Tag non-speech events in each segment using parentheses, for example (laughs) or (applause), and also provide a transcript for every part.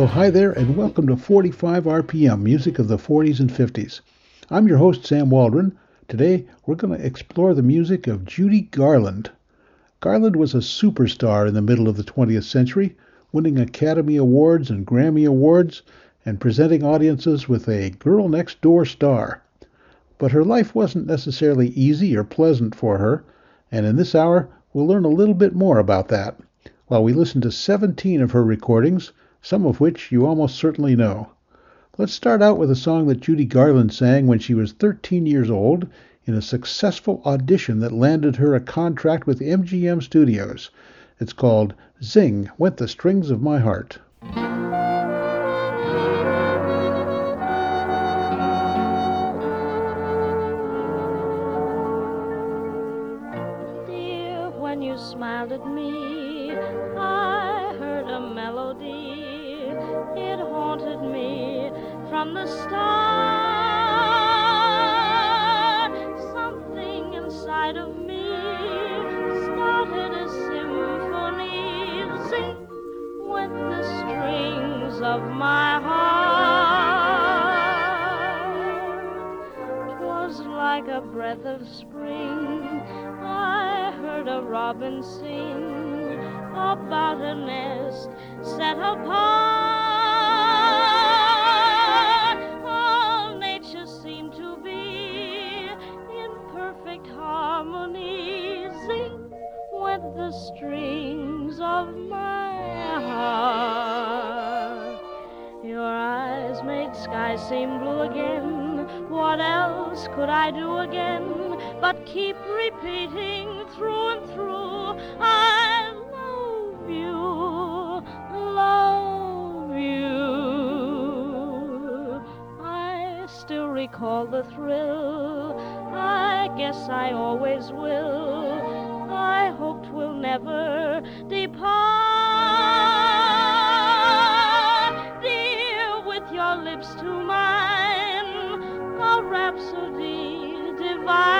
Well, hi there, and welcome to 45 RPM, music of the 40s and 50s. I'm your host, Sam Waldron. Today, we're going to explore the music of Judy Garland. Garland was a superstar in the middle of the 20th century, winning Academy Awards and Grammy Awards and presenting audiences with a girl next door star. But her life wasn't necessarily easy or pleasant for her, and in this hour, we'll learn a little bit more about that while we listen to 17 of her recordings some of which you almost certainly know. Let's start out with a song that Judy Garland sang when she was 13 years old in a successful audition that landed her a contract with MGM Studios. It's called Zing Went the Strings of My Heart. From the start. Something inside of me started a symphony. Sing with the strings of my heart. Twas like a breath of spring. I heard a robin sing about a nest set apart. Sky seem blue again. What else could I do again but keep repeating through and through? I love you, love you. I still recall the thrill. I guess I always will I hoped will never divine,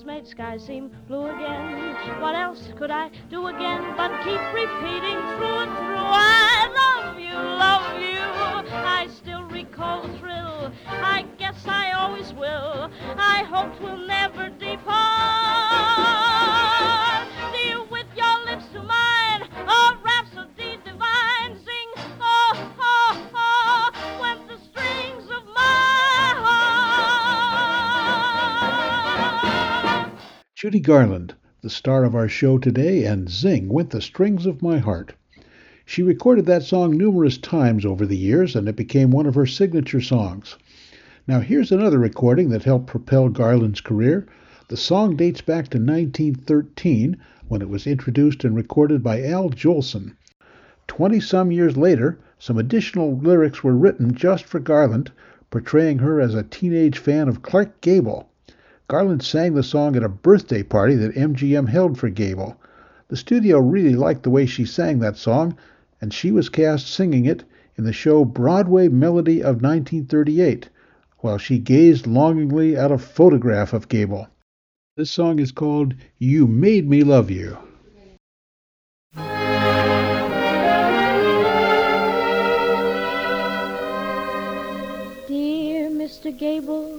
Eyes made skies seem blue again. What else could I do again but keep repeating through and through? I love you, love you. I still recall the thrill. I guess I always will. I hope we'll never depart. Judy Garland, the star of our show today, and Zing Went the Strings of My Heart. She recorded that song numerous times over the years, and it became one of her signature songs. Now, here's another recording that helped propel Garland's career. The song dates back to 1913 when it was introduced and recorded by Al Jolson. Twenty some years later, some additional lyrics were written just for Garland, portraying her as a teenage fan of Clark Gable. Garland sang the song at a birthday party that MGM held for Gable. The studio really liked the way she sang that song, and she was cast singing it in the show Broadway Melody of 1938, while she gazed longingly at a photograph of Gable. This song is called You Made Me Love You. Dear Mr. Gable,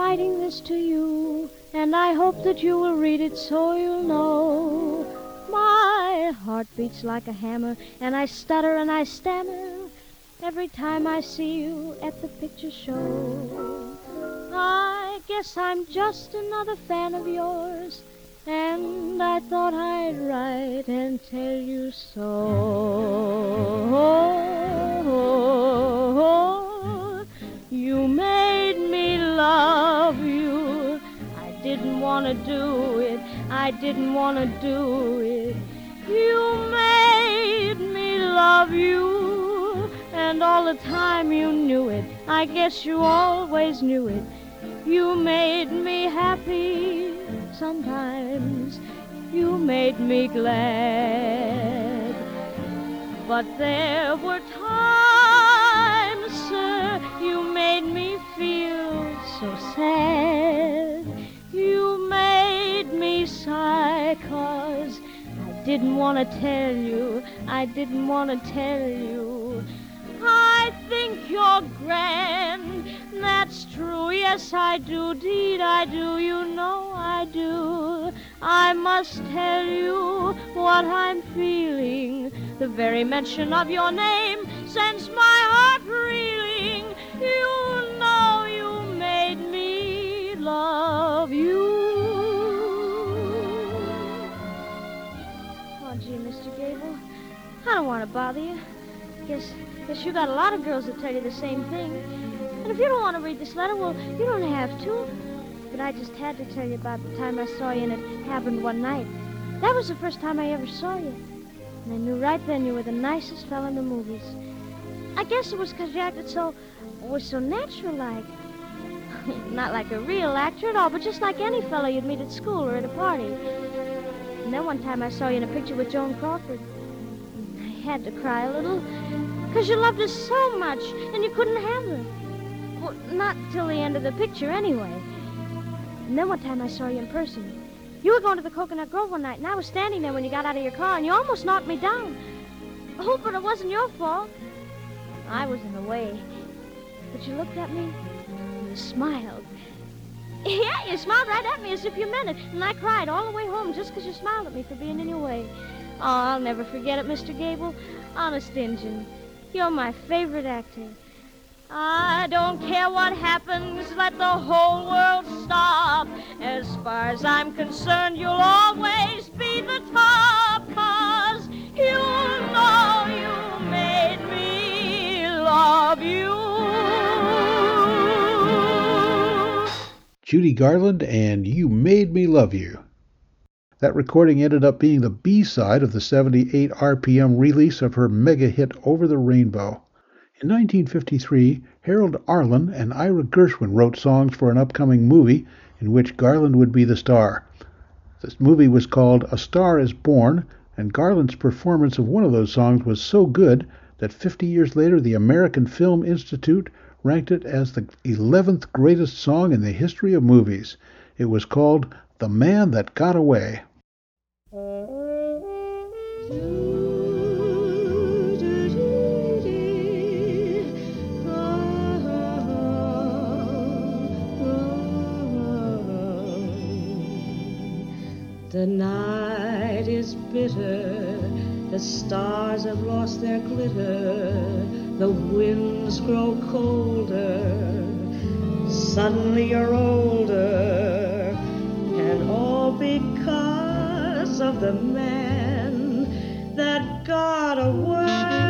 writing this to you, and I hope that you will read it so you'll know. My heart beats like a hammer, and I stutter and I stammer, every time I see you at the picture show. I guess I'm just another fan of yours, and I thought I'd write and tell you so. You made me love you. I didn't want to do it. I didn't want to do it. You made me love you. And all the time you knew it. I guess you always knew it. You made me happy sometimes. You made me glad. But there were sad. You made me sigh, cause I didn't want to tell you, I didn't want to tell you. I think you're grand, that's true, yes I do, deed I do, you know I do. I must tell you what I'm feeling. The very mention of your name sends my heart reeling. You you. Oh, gee, Mr. Gable, I don't want to bother you. Guess, guess you got a lot of girls that tell you the same thing. And if you don't want to read this letter, well, you don't have to. But I just had to tell you about the time I saw you, and it happened one night. That was the first time I ever saw you. And I knew right then you were the nicest fellow in the movies. I guess it was 'cause you acted so, was so natural-like. (laughs) Not like a real actor at all, but just like any fellow you'd meet at school or at a party. And then one time I saw you in a picture with Joan Crawford. I had to cry a little, 'cause you loved her so much, and you couldn't have her. Well, not till the end of the picture, anyway. And then one time I saw you in person. You were going to the Coconut Grove one night, and I was standing there when you got out of your car, and you almost knocked me down. Oh, but it wasn't your fault. I was in the way. But you looked at me, and smiled. (laughs) Yeah, you smiled right at me as if you meant it, and I cried all the way home just 'cause you smiled at me for being in your way. Oh, I'll never forget it, Mr. Gable. Honest Injun, you're my favorite actor. I don't care what happens, let the whole world stop. As far as I'm concerned, you'll always be the top, 'cause you know you made me love you. Judy Garland and You Made Me Love You. That recording ended up being the B side of the 78 RPM release of her mega hit Over the Rainbow. In 1953, Harold Arlen and Ira Gershwin wrote songs for an upcoming movie in which Garland would be the star. This movie was called A Star is Born, and Garland's performance of one of those songs was so good that 50 years later the American Film Institute ranked it as the 11th greatest song in the history of movies. It was called The Man That Got Away. The night is bitter, the stars have lost their glitter, the winds grow colder. Suddenly you're older, and all because of the man that got away.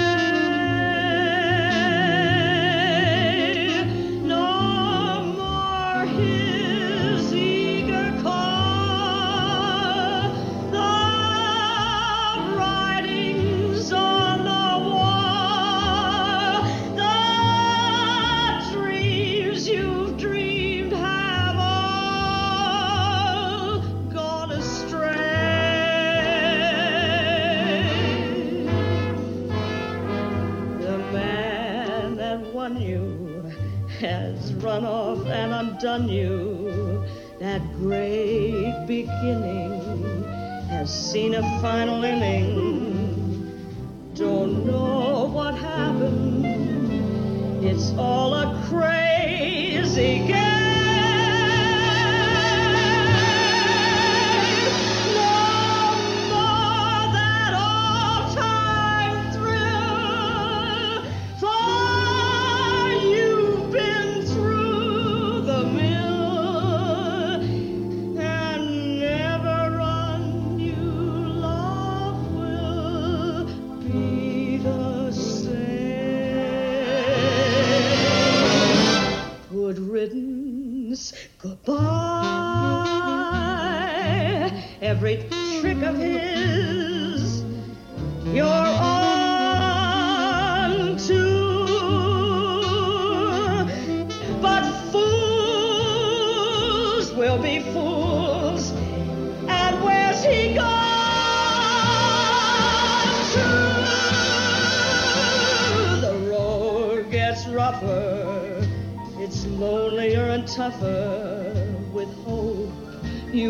Undone you.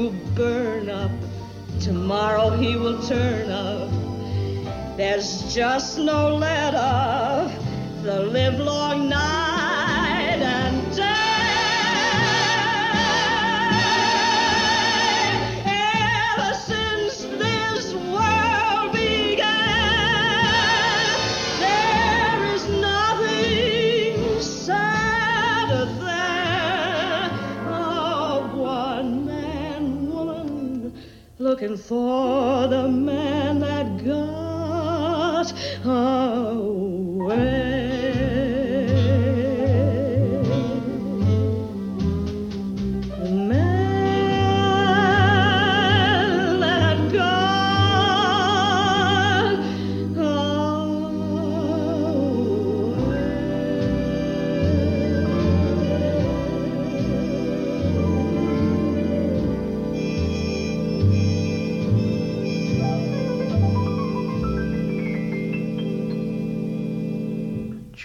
You burn up. Tomorrow he will turn up. There's just no let up. The livelong night looking for the man that got away.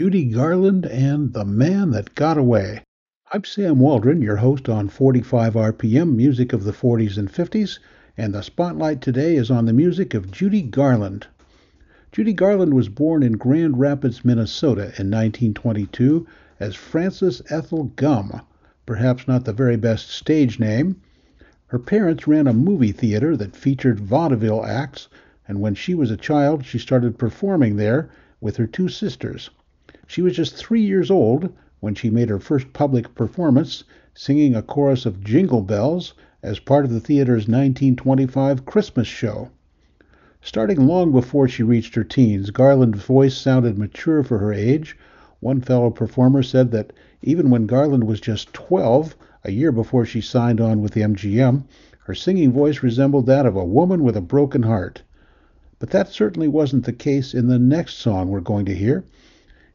Judy Garland and The Man That Got Away. I'm Sam Waldron, your host on 45 RPM, music of the 40s and 50s, and the spotlight today is on the music of Judy Garland. Judy Garland was born in Grand Rapids, Minnesota in 1922 as Frances Ethel Gumm, perhaps not the very best stage name. Her parents ran a movie theater that featured vaudeville acts, and when she was a child, she started performing there with her two sisters. She was just three years old when she made her first public performance, singing a chorus of Jingle Bells as part of the theater's 1925 Christmas show. Starting long before she reached her teens, Garland's voice sounded mature for her age. One fellow performer said that even when Garland was just 12, a year before she signed on with MGM, her singing voice resembled that of a woman with a broken heart. But that certainly wasn't the case in the next song we're going to hear.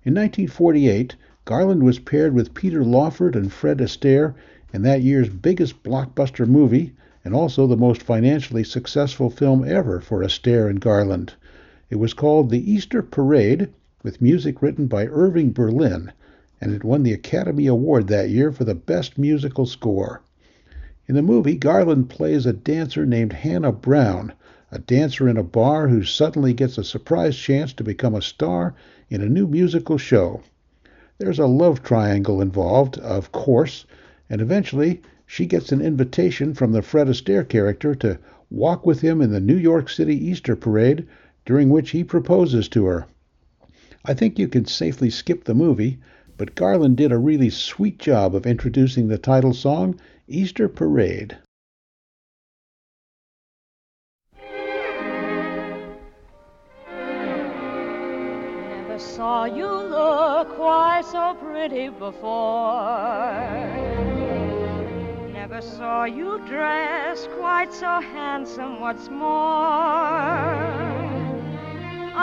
In 1948, Garland was paired with Peter Lawford and Fred Astaire in that year's biggest blockbuster movie and also the most financially successful film ever for Astaire and Garland. It was called The Easter Parade, with music written by Irving Berlin, and it won the Academy Award that year for the Best Musical Score. In the movie, Garland plays a dancer named Hannah Brown, a dancer in a bar who suddenly gets a surprise chance to become a star in a new musical show. There's a love triangle involved, of course, and eventually she gets an invitation from the Fred Astaire character to walk with him in the New York City Easter Parade, during which he proposes to her. I think you can safely skip the movie, but Garland did a really sweet job of introducing the title song, Easter Parade. Saw you look quite so pretty before. Never saw you dress quite so handsome, what's more.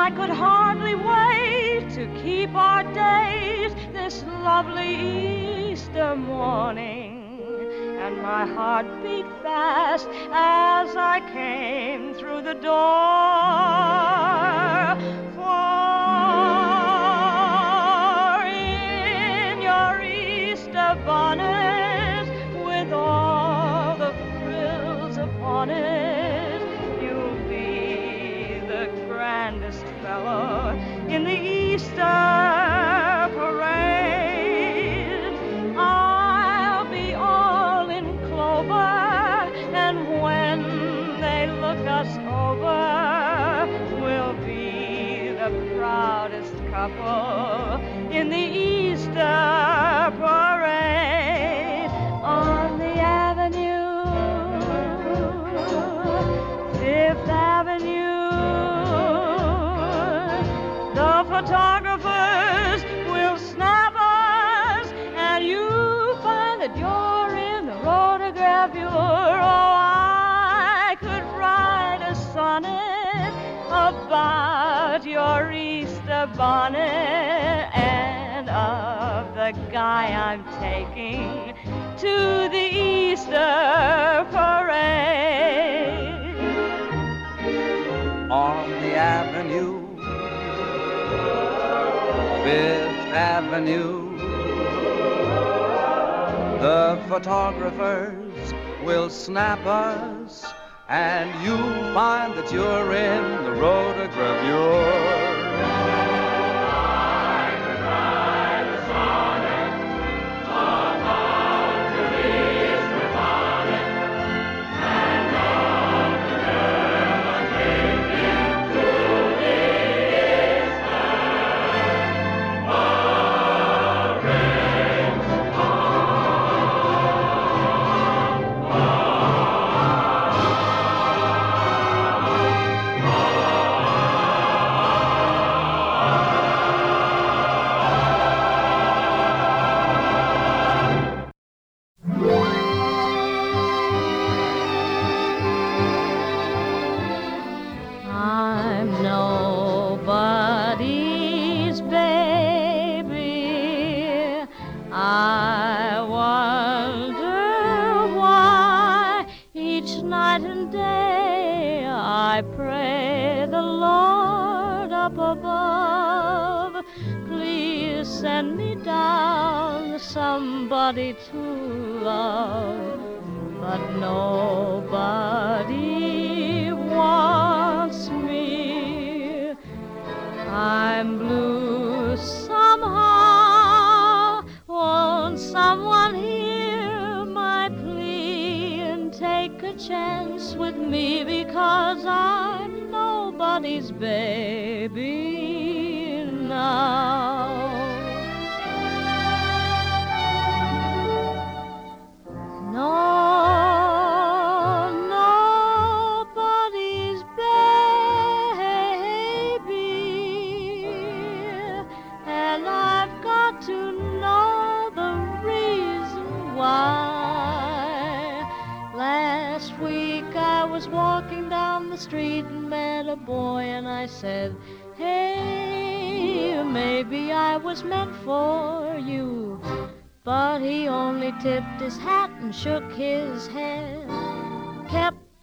I could hardly wait to keep our date this lovely Easter morning. And my heart beat fast as I came through the door. For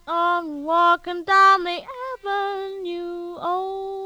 on walking down the avenue. Oh,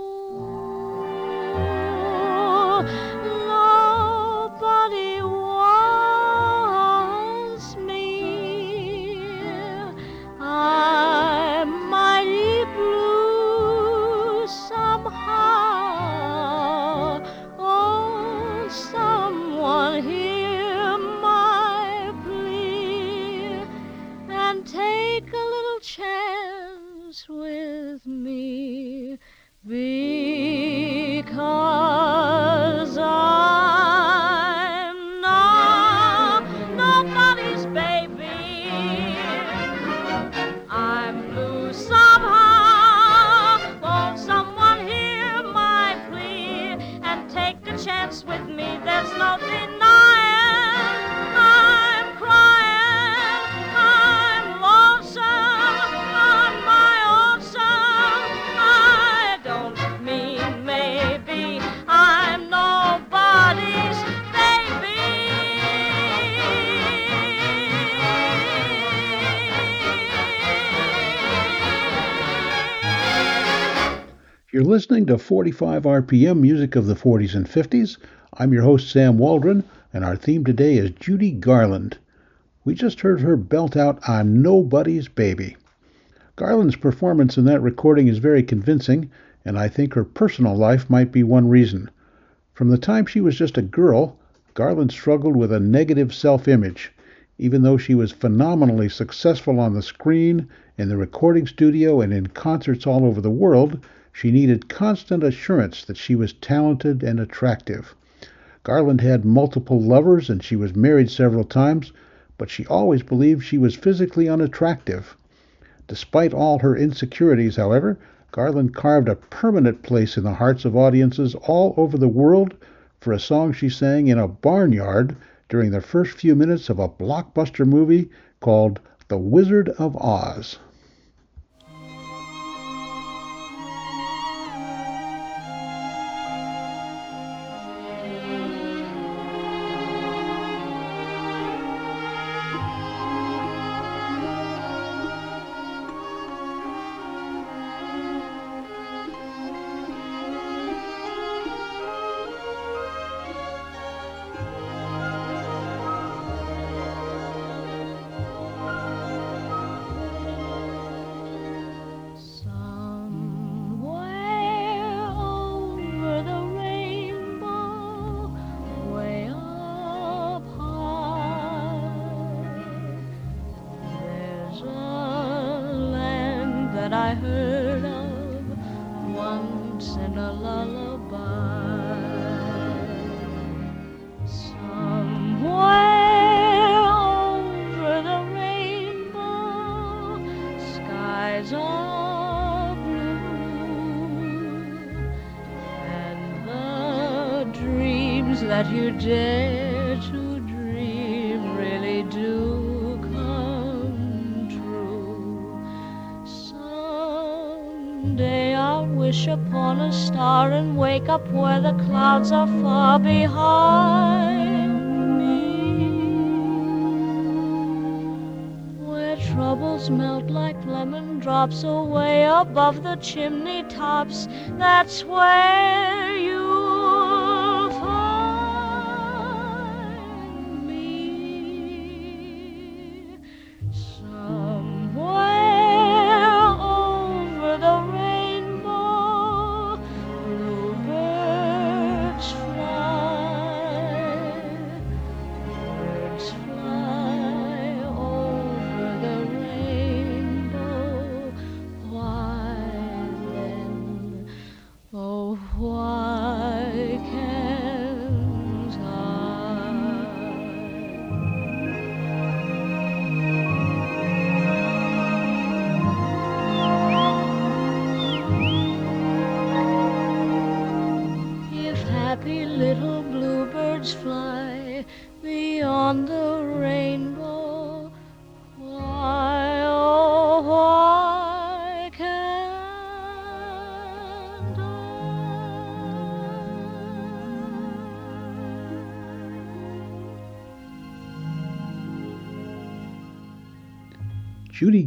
You're listening to 45 RPM music of the 40s and 50s. I'm your host, Sam Waldron, and our theme today is Judy Garland. We just heard her belt out I'm Nobody's Baby. Garland's performance in that recording is very convincing, and I think her personal life might be one reason. From the time she was just a girl, Garland struggled with a negative self image. Even though she was phenomenally successful on the screen, in the recording studio, and in concerts all over the world, she needed constant assurance that she was talented and attractive. Garland had multiple lovers and she was married several times, but she always believed she was physically unattractive. Despite all her insecurities, however, Garland carved a permanent place in the hearts of audiences all over the world for a song she sang in a barnyard during the first few minutes of a blockbuster movie called The Wizard of Oz. Behind me. Where troubles melt like lemon drops away above the chimney tops. That's where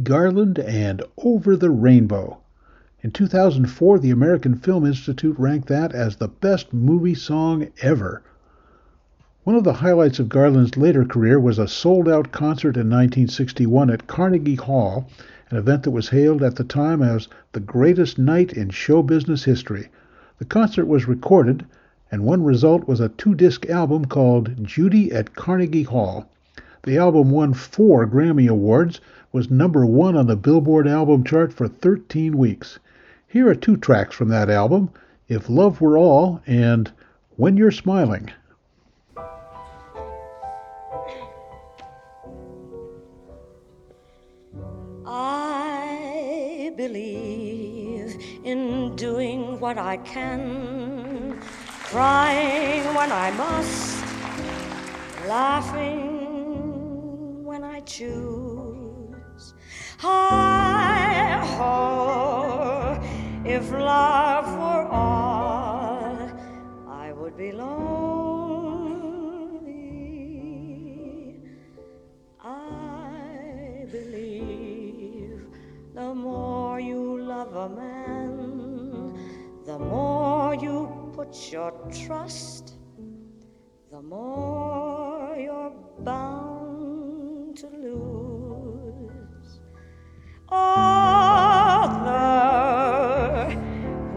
Garland and Over the Rainbow. In 2004, the American Film Institute ranked that as the best movie song ever. One of the highlights of Garland's later career was a sold out concert in 1961 at Carnegie Hall, an event that was hailed at the time as the greatest night in show business history. The concert was recorded, and one result was a two disc album called Judy at Carnegie Hall. The album won four Grammy Awards, was number one on the Billboard album chart for 13 weeks. Here are two tracks from that album If Love Were All and When You're Smiling. I believe in doing what I can, crying when I must, laughing choose. Hi ho, if love were all, I would be lonely. I believe the more you love a man, the more you put your trust, the more you're bound to lose. Author,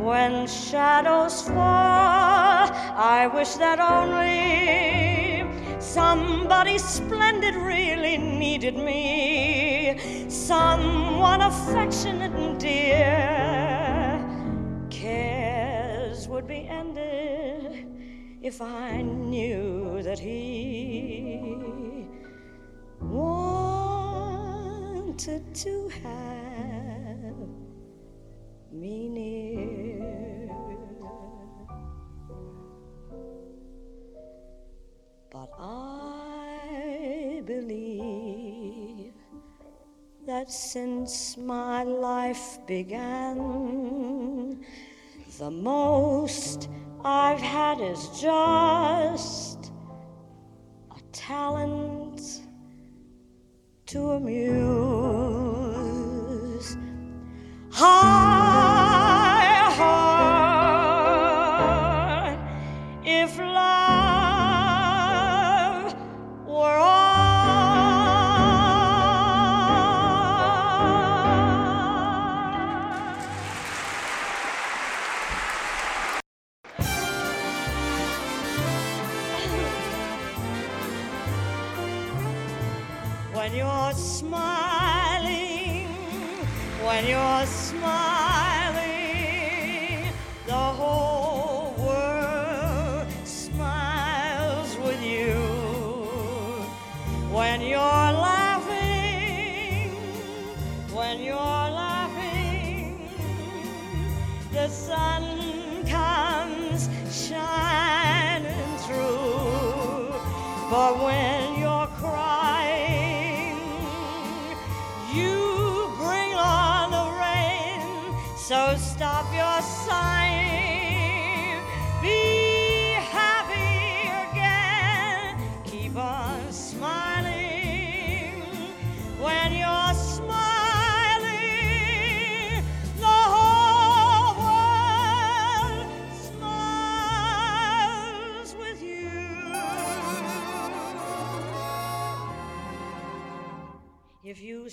when shadows fall, I wish that only somebody splendid really needed me, someone affectionate and dear. Cares would be ended if I knew that he wanted to have me near. But I believe that since my life began, the most I've had is just a talent to amuse.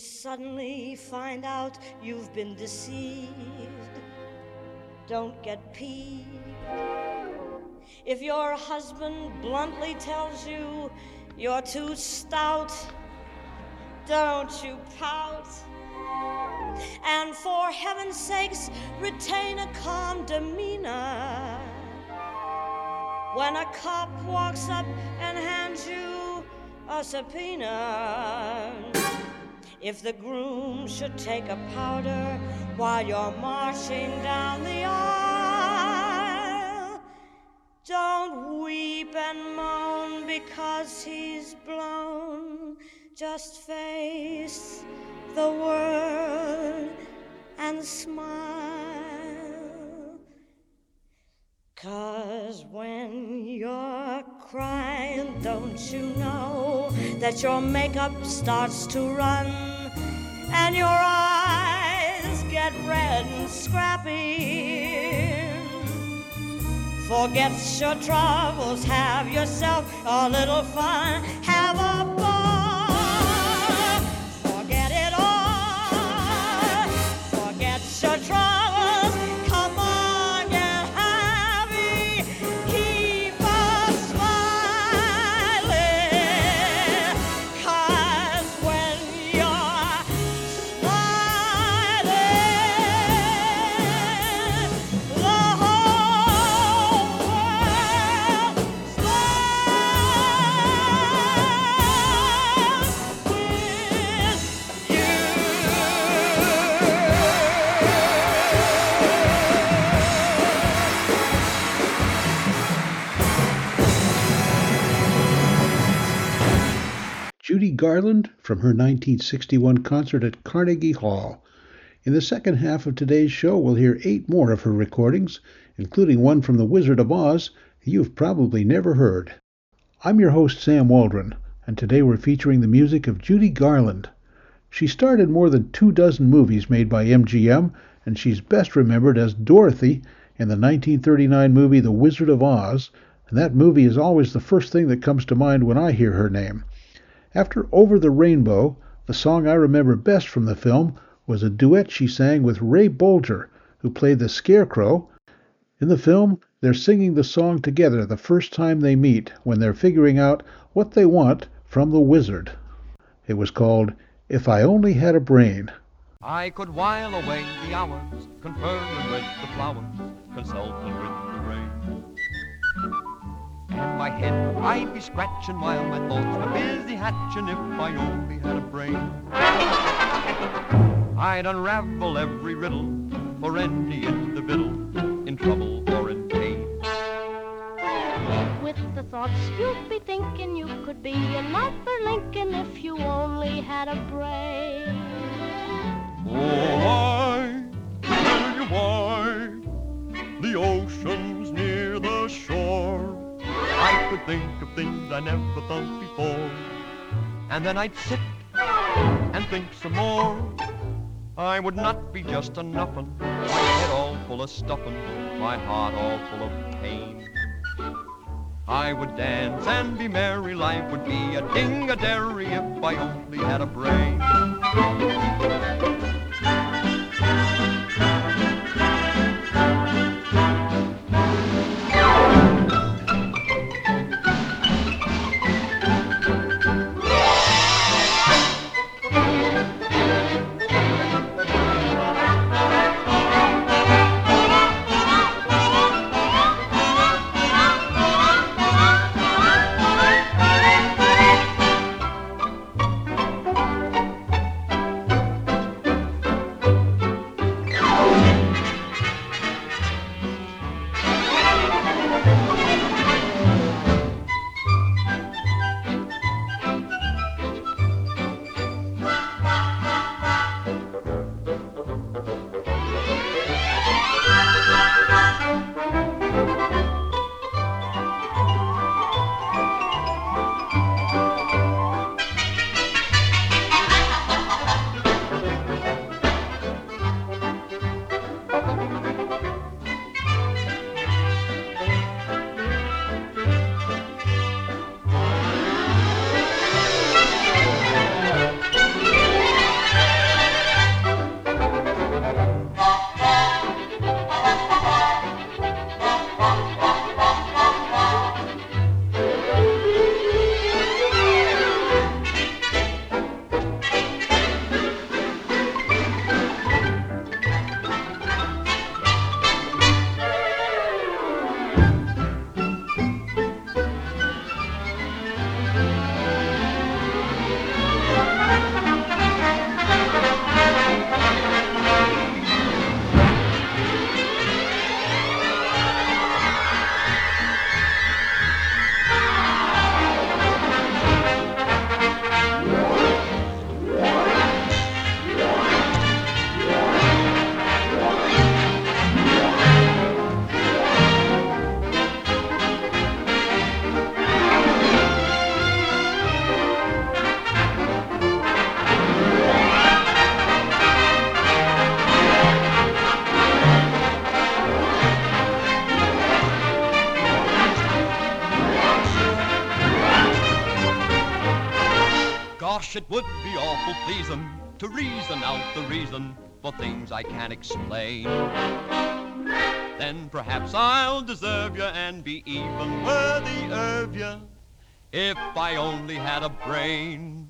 Suddenly find out you've been deceived, don't get peeved. If your husband bluntly tells you you're too stout, don't you pout. And for heaven's sakes, retain a calm demeanor. When a cop walks up and hands you a subpoena, if the groom should take a powder while you're marching down the aisle, don't weep and moan because he's blown. Just face the world and smile. Cause when you're crying, don't you know that your makeup starts to run and your eyes get red and scrappy? Forget your troubles, have yourself a little fun, have a ball. Judy Garland from her 1961 concert at Carnegie Hall. In the second half of today's show, we'll hear eight more of her recordings, including one from The Wizard of Oz you've probably never heard. I'm your host, Sam Waldron, and today we're featuring the music of Judy Garland. She starred in more than two dozen movies made by MGM, and she's best remembered as Dorothy in the 1939 movie The Wizard of Oz, and that movie is always the first thing that comes to mind when I hear her name. After Over the Rainbow, the song I remember best from the film was a duet she sang with Ray Bolger, who played the Scarecrow. In the film, they're singing the song together the first time they meet when they're figuring out what they want from the wizard. It was called If I Only Had a Brain. I could while away the hours, conferring with the flowers, consulting with the rain. And my head I'd be scratching while my thoughts were busy hatching if I only had a brain. I'd unravel every riddle for any individual in trouble or in pain. With the thoughts you'd be thinking you could be another Lincoln if you only had a brain. Oh, I tell you why the ocean's near the shore. I could think of things I never thought before. And then I'd sit and think some more. I would not be just a nuffin, my head all full of stuffin', my heart all full of pain. I would dance and be merry, life would be a ding-a-dairy if I only had a brain. The reason for things I can't explain. Then perhaps I'll deserve you and be even worthy of you if I only had a brain.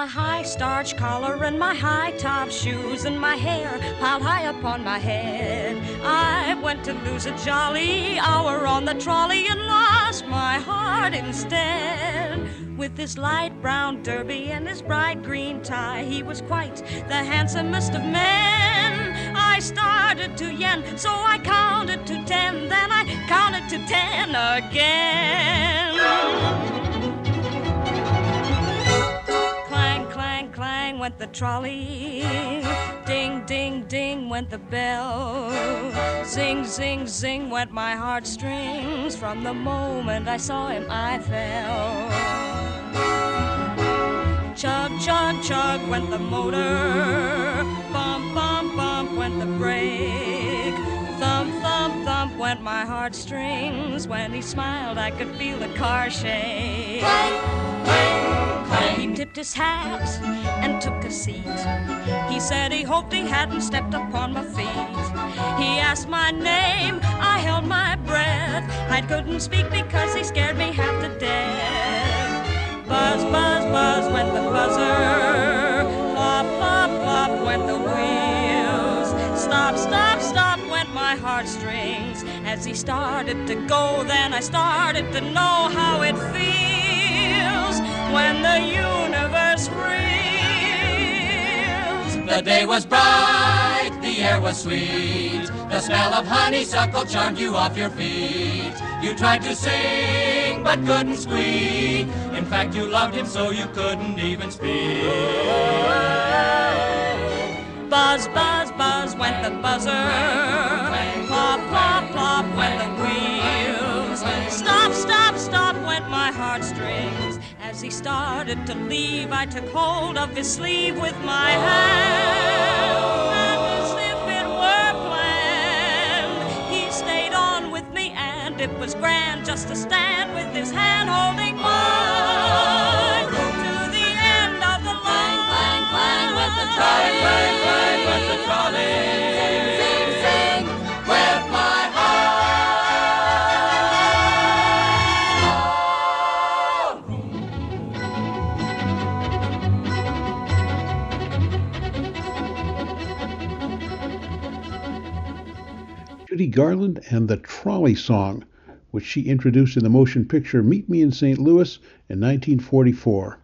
My high starch collar and my high top shoes and my hair piled high upon my head. I went to lose a jolly hour on the trolley and lost my heart instead. With his light brown derby and his bright green tie, he was quite the handsomest of men. I started to yen, so I counted to ten, then I counted to ten again. Went the trolley. Ding, ding, ding went the bell. Zing, zing, zing went my heartstrings. From the moment I saw him, I fell. Chug, chug, chug went the motor. Bump, bump, bump went the brake. Thump, thump, went my heartstrings. When he smiled, I could feel the car shake. Clang, clang, clang. He tipped his hat and took a seat. He said he hoped he hadn't stepped upon my feet. He asked my name, I held my breath. I couldn't speak because he scared me half to death. Buzz, buzz, buzz went the buzzer. Plop, plop, plop went the wheels. Stop, stop, my heartstrings. As he started to go, then I started to know how it feels when the universe the day was bright, the air was sweet. The smell of honeysuckle charmed you off your feet. You tried to sing, but couldn't squeak. In fact, you loved him so you couldn't even speak. Buzz, buzz, buzz went the buzzer. He started to leave, I took hold of his sleeve with my hand. And as if it were planned, he stayed on with me, and it was grand just to stand with his hand holding mine Judy Garland and the Trolley Song, which she introduced in the motion picture Meet Me in St. Louis in 1944.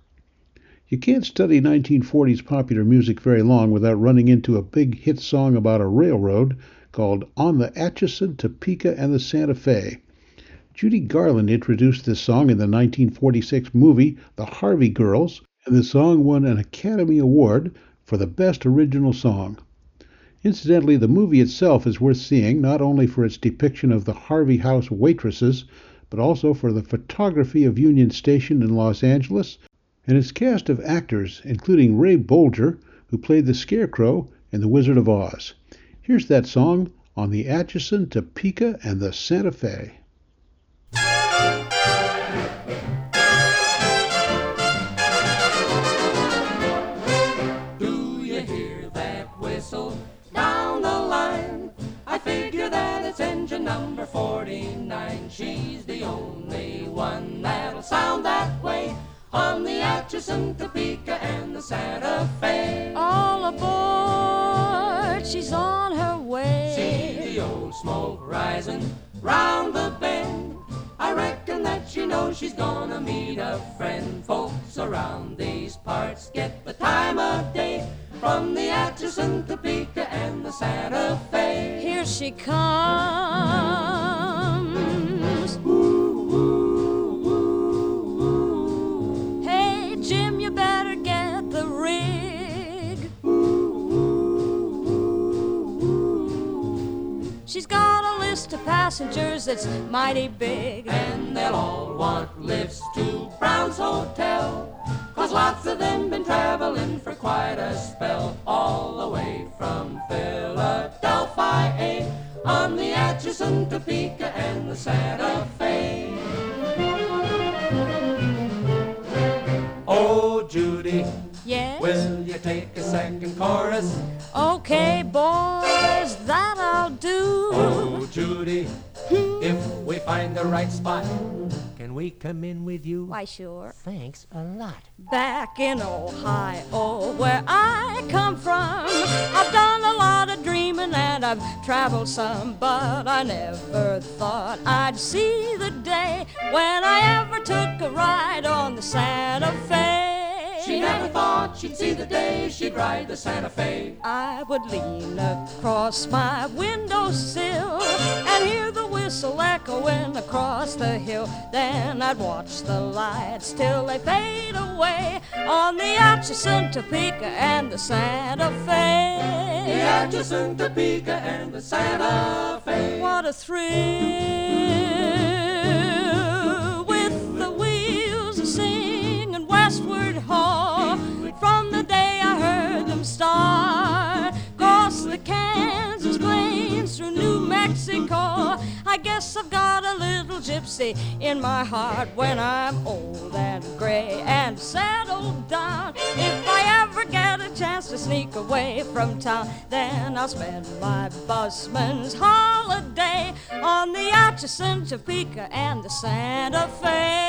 You can't study 1940s popular music very long without running into a big hit song about a railroad called On the Atchison, Topeka, and the Santa Fe. Judy Garland introduced this song in the 1946 movie The Harvey Girls, and the song won an Academy Award for the Best Original Song. Incidentally, the movie itself is worth seeing not only for its depiction of the Harvey House waitresses, but also for the photography of Union Station in Los Angeles and its cast of actors, including Ray Bolger, who played the Scarecrow in The Wizard of Oz. Here's that song on the Atchison, Topeka, and the Santa Fe. Number 49. She's the only one that'll sound that way on the Atchison, Topeka, and the Santa Fe. All aboard, she's on her way. See the old smoke rising round the bend. I reckon that she knows she's gonna meet a friend. Folks around these parts get the time of day from the Atchison, Topeka, and the Santa Fe. Here she comes. Ooh, ooh, ooh, hey, Jim, you better get the rig. She's got a list of passengers that's mighty big. And they'll all want lifts to Brown's Hotel. Cause lots of them been traveling for quite a spell. All the way from Philadelphia on the Atchison, Topeka, and the Santa Fe. Oh, Judy. Yes? Will you take a second chorus? Okay, boy. Find the right spot, can we come in with you? Why, sure. Thanks a lot. Back in Ohio, where I come from, I've done a lot of dreaming and I've traveled some, but I never thought I'd see the day when I ever took a ride on the Santa Fe. She never thought she'd see the day she'd ride the Santa Fe. I would lean across my windowsill and hear the whistle echoing across the hill. Then I'd watch the lights till they fade away on the Atchison, Topeka, and the Santa Fe. The Atchison, Topeka, and the Santa Fe. What a thrill with the wheels singing westward Mexico. I guess I've got a little gypsy in my heart when I'm old and gray and settled oh, down. If I ever get a chance to sneak away from town, then I'll spend my busman's holiday on the Atchison, Topeka, and the Santa Fe.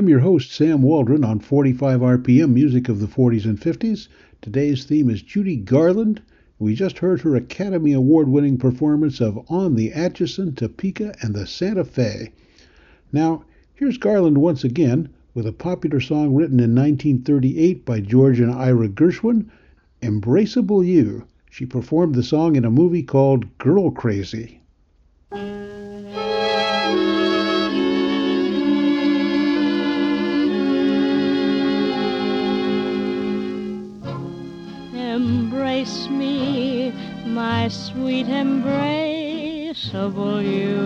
I'm your host, Sam Waldron, on 45 RPM, music of the 40s and 50s. Today's theme is Judy Garland. We just heard her Academy Award winning performance of On the Atchison, Topeka, and the Santa Fe. Now, here's Garland once again with a popular song written in 1938 by George and Ira Gershwin, Embraceable You. She performed the song in a movie called Girl Crazy. Embrace me, my sweet embraceable you.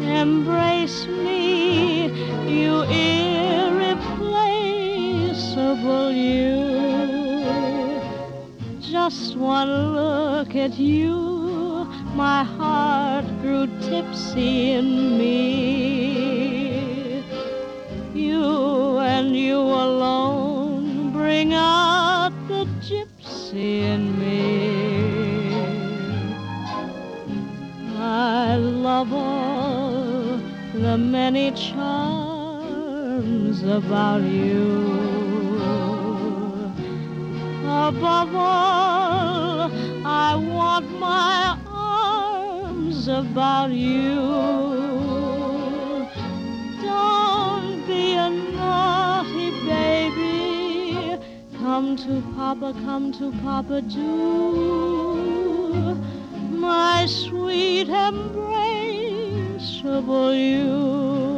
Embrace me, you irreplaceable you. Just one look at you, my heart grew tipsy in me. You and you alone bring out the gypsy in me. I love all the many charms about you. Above all, I want my arms about you. Come to Papa, come to Papa, do. My sweet embraceable you.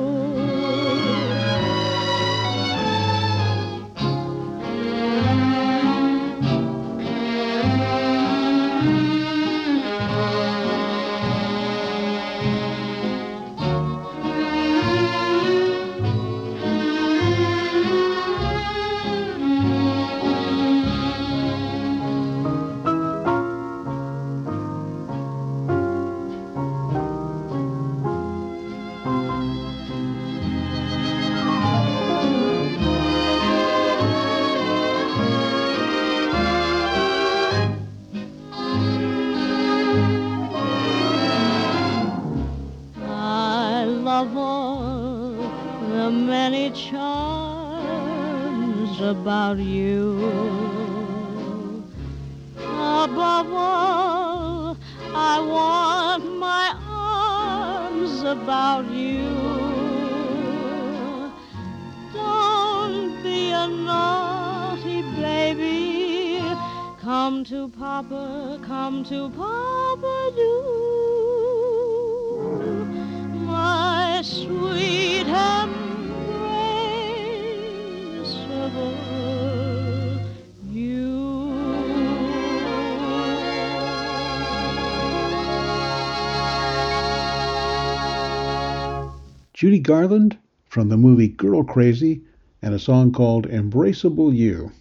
Judy Garland from the movie Girl Crazy and a song called Embraceable You.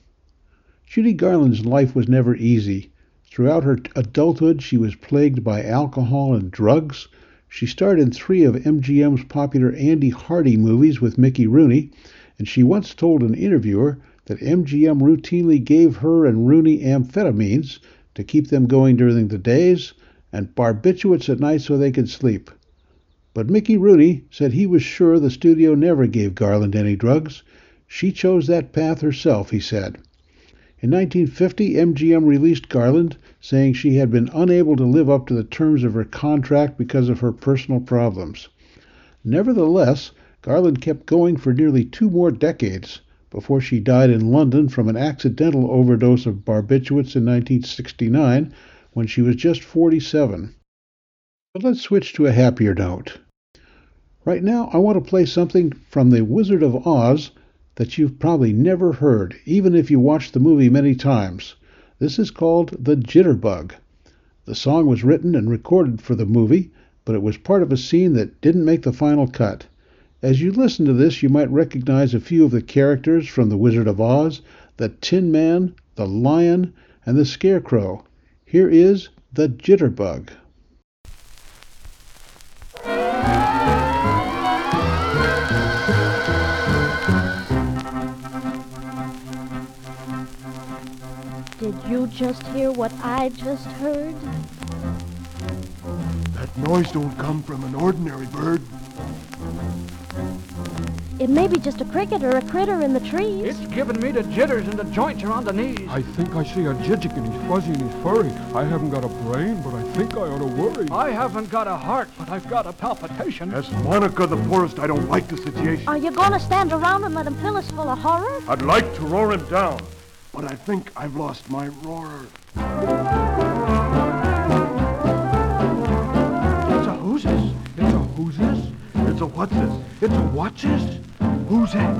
Judy Garland's life was never easy. Throughout her adulthood, she was plagued by alcohol and drugs. She starred in three of MGM's popular Andy Hardy movies with Mickey Rooney, and she once told an interviewer that MGM routinely gave her and Rooney amphetamines to keep them going during the days and barbiturates at night so they could sleep. But Mickey Rooney said he was sure the studio never gave Garland any drugs. She chose that path herself, he said. In 1950, MGM released Garland, saying she had been unable to live up to the terms of her contract because of her personal problems. Nevertheless, Garland kept going for nearly two more decades before she died in London from an accidental overdose of barbiturates in 1969 when she was just 47. But let's switch to a happier note. Right now, I want to play something from The Wizard of Oz that you've probably never heard, even if you watched the movie many times. This is called The Jitterbug. The song was written and recorded for the movie, but it was part of a scene that didn't make the final cut. As you listen to this, you might recognize a few of the characters from The Wizard of Oz the Tin Man, the Lion, and the Scarecrow. Here is The Jitterbug. Just hear what I just heard? That noise don't come from an ordinary bird. It may be just a cricket or a critter in the trees. It's giving me the jitters and the joints around the knees. I think I see a jijik and he's fuzzy and he's furry. I haven't got a brain, but I think I ought to worry. I haven't got a heart, but I've got a palpitation. As Monica the poorest, I don't like the situation. Are you gonna stand around and let him fill us full of horror? I'd like to roar him down, but I think I've lost my roarer. It's a who's? It's a who's? It's a what's this? It's a what's this? Who's that?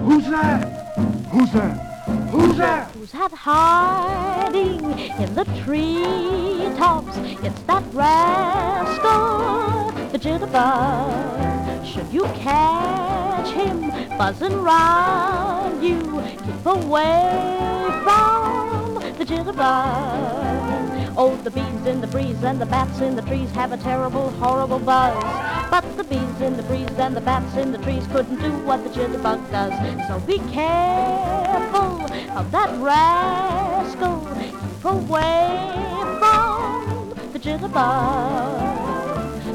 Who's that? Who's that? Who's that? Who's that hiding in the treetops? It's that rascal, the jitterbug. Should you catch him buzzing round you, keep away from the jitterbug. Oh, the bees in the breeze and the bats in the trees have a terrible, horrible buzz. But the bees in the breeze and the bats in the trees couldn't do what the jitterbug does. So be careful of that rascal. Keep away from the jitterbug.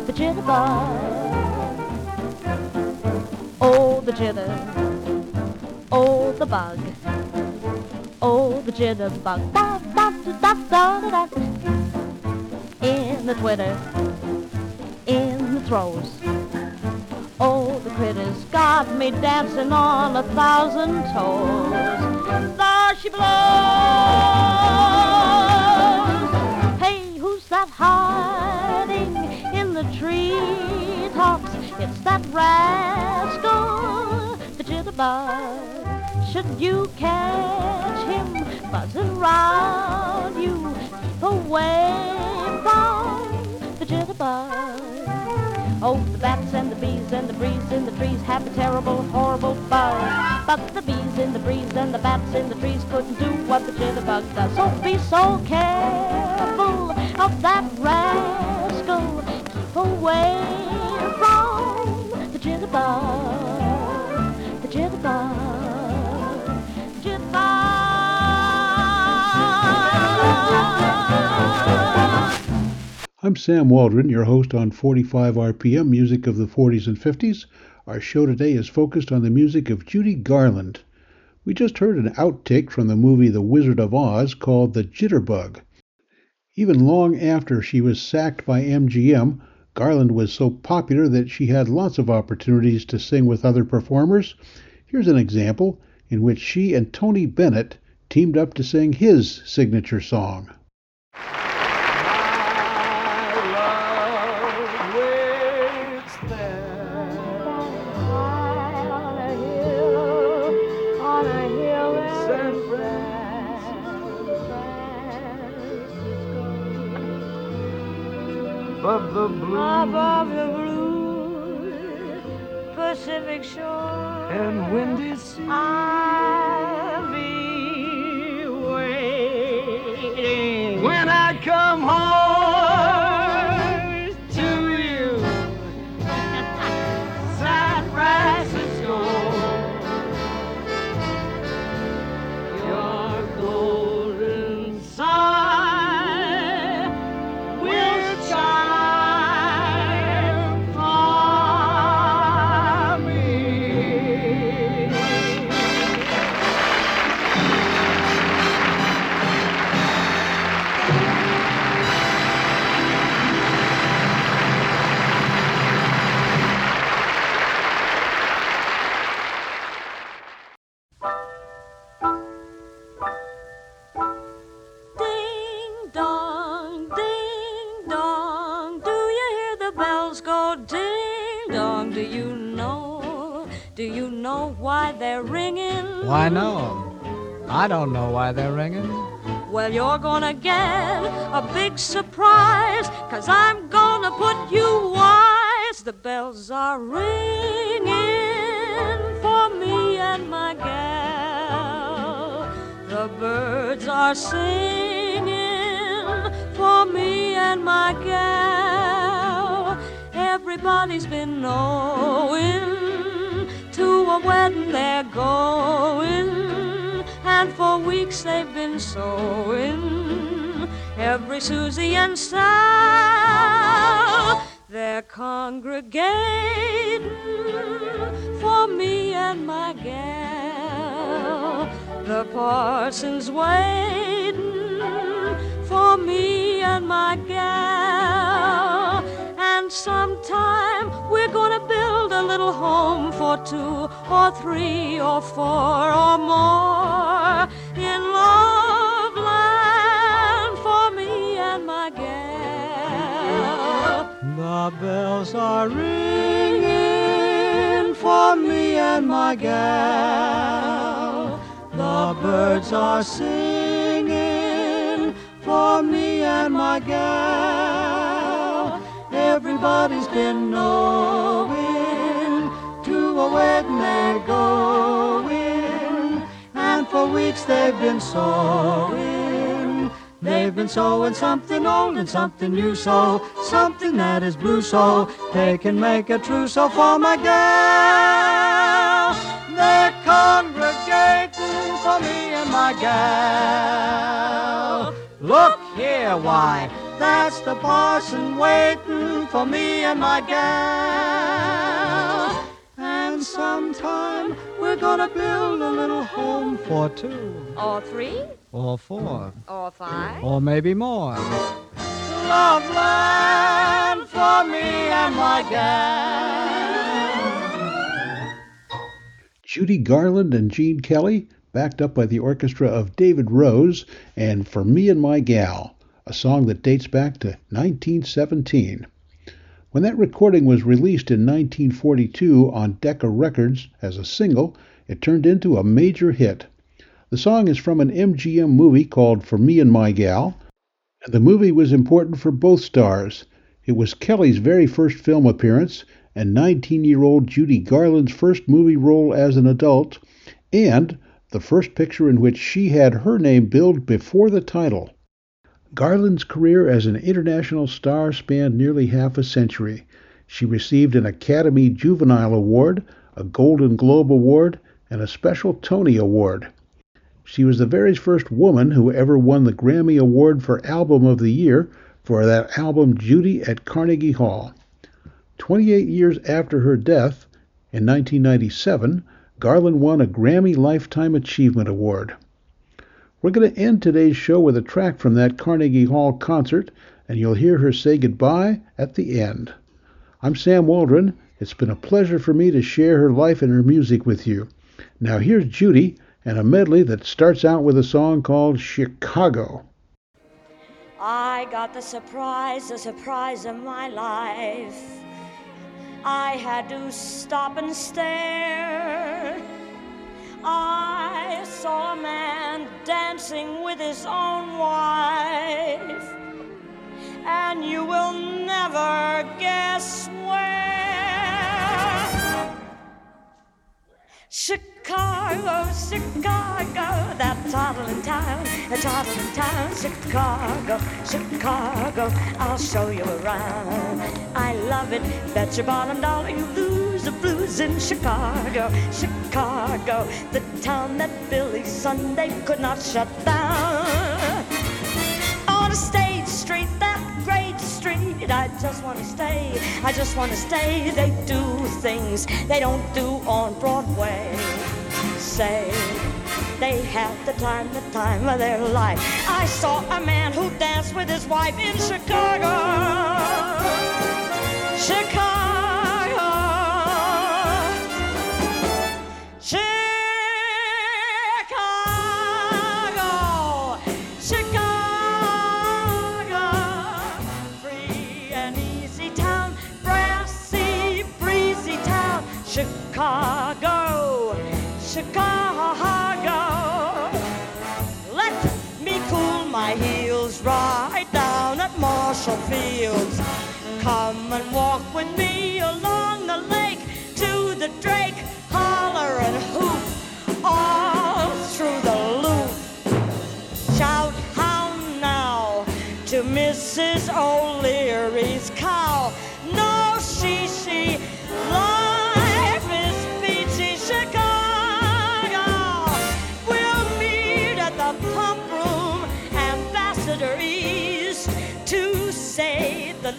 The jitterbug. Oh, the jitter. Oh, the bug. Oh, the jitterbug. Da, da, da, da, da, da. In the twitter. In the throes. Oh, the critters got me dancing on a thousand toes. There she blows. Hey, who's that hiding in the treetops? It's that rascal, the jitterbug. Should you catch him buzzing round you, keep away from the jitterbug. Oh, the bats and the bees and the breeze in the trees have a terrible, horrible buzz. But the bees in the breeze and the bats in the trees couldn't do what the jitterbug does. So be so careful of that rascal. Keep away jitterbug. The jitterbug. Jitterbug. I'm Sam Waldron, your host on 45 RPM Music of the 40s and 50s. Our show today is focused on the music of Judy Garland. We just heard an outtake from the movie The Wizard of Oz called The Jitterbug. Even long after she was sacked by MGM, Garland was so popular that she had lots of opportunities to sing with other performers. Here's an example in which she and Tony Bennett teamed up to sing his signature song. Above the blue. Above the blue, Pacific shore and windy sea. I'll be waiting When I come home bells are ringing for me and my gal. The birds are singing for me and my gal. Everybody's been knowing to a wedding they're going. And for weeks they've been sewing. They've been sewing something old and something new, so something that is blue, so they can make a trousseau for my gal. They're congregating for me and my gal. Look here, why? That's the parson waiting for me and my gal. And sometime we're gonna build a little home for two, Or three, or four, or five. or maybe more. Love land for me and my gal. Judy Garland and Gene Kelly, backed up by the orchestra of David Rose, and For Me and My Gal, a song that dates back to 1917. When that recording was released in 1942 on Decca Records as a single, it turned into a major hit. The song is from an MGM movie called For Me and My Gal, and the movie was important for both stars. It was Kelly's very first film appearance and 19 year old Judy Garland's first movie role as an adult, and the first picture in which she had her name billed before the title. Garland's career as an international star spanned nearly half a century. She received an Academy Juvenile Award, a Golden Globe Award, and a special Tony Award. She was the very first woman who ever won the Grammy Award for Album of the Year for that album Judy at Carnegie Hall. 28 years after her death, in 1997, Garland won a Grammy Lifetime Achievement Award. We're going to end today's show with a track from that Carnegie Hall concert, and you'll hear her say goodbye at the end. I'm Sam Waldron. It's been a pleasure for me to share her life and her music with you. Now here's Judy and a medley that starts out with a song called Chicago. I got the surprise, the surprise of my life. I had to stop and stare. I saw a man dancing with his own wife, and you will never guess where. Chicago, Chicago, that toddling town, a toddling town, Chicago, Chicago, I'll show you around. I love it, bet your bottom dollar you lose the blues in Chicago, Chicago, the town that Billy Sunday could not shut down. On a State Street, that great I just want to stay, I just want to stay. They do things they don't do on Broadway. Say, they have the time, the time of their life. I saw a man who danced with his wife in. Chicago. Chicago. Chicago. Chicago. Let me cool my heels right down at Marshall Fields. Come and walk with me along the lake to the Drake, holler and hoop all through the loop. Shout how now to Mrs. O'Leary's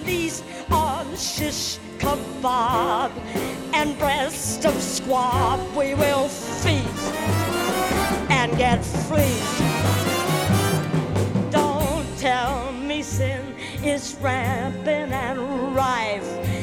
least on shish kebab and breast of squab. We will feast and get free. Don't tell me sin is rampant and rife.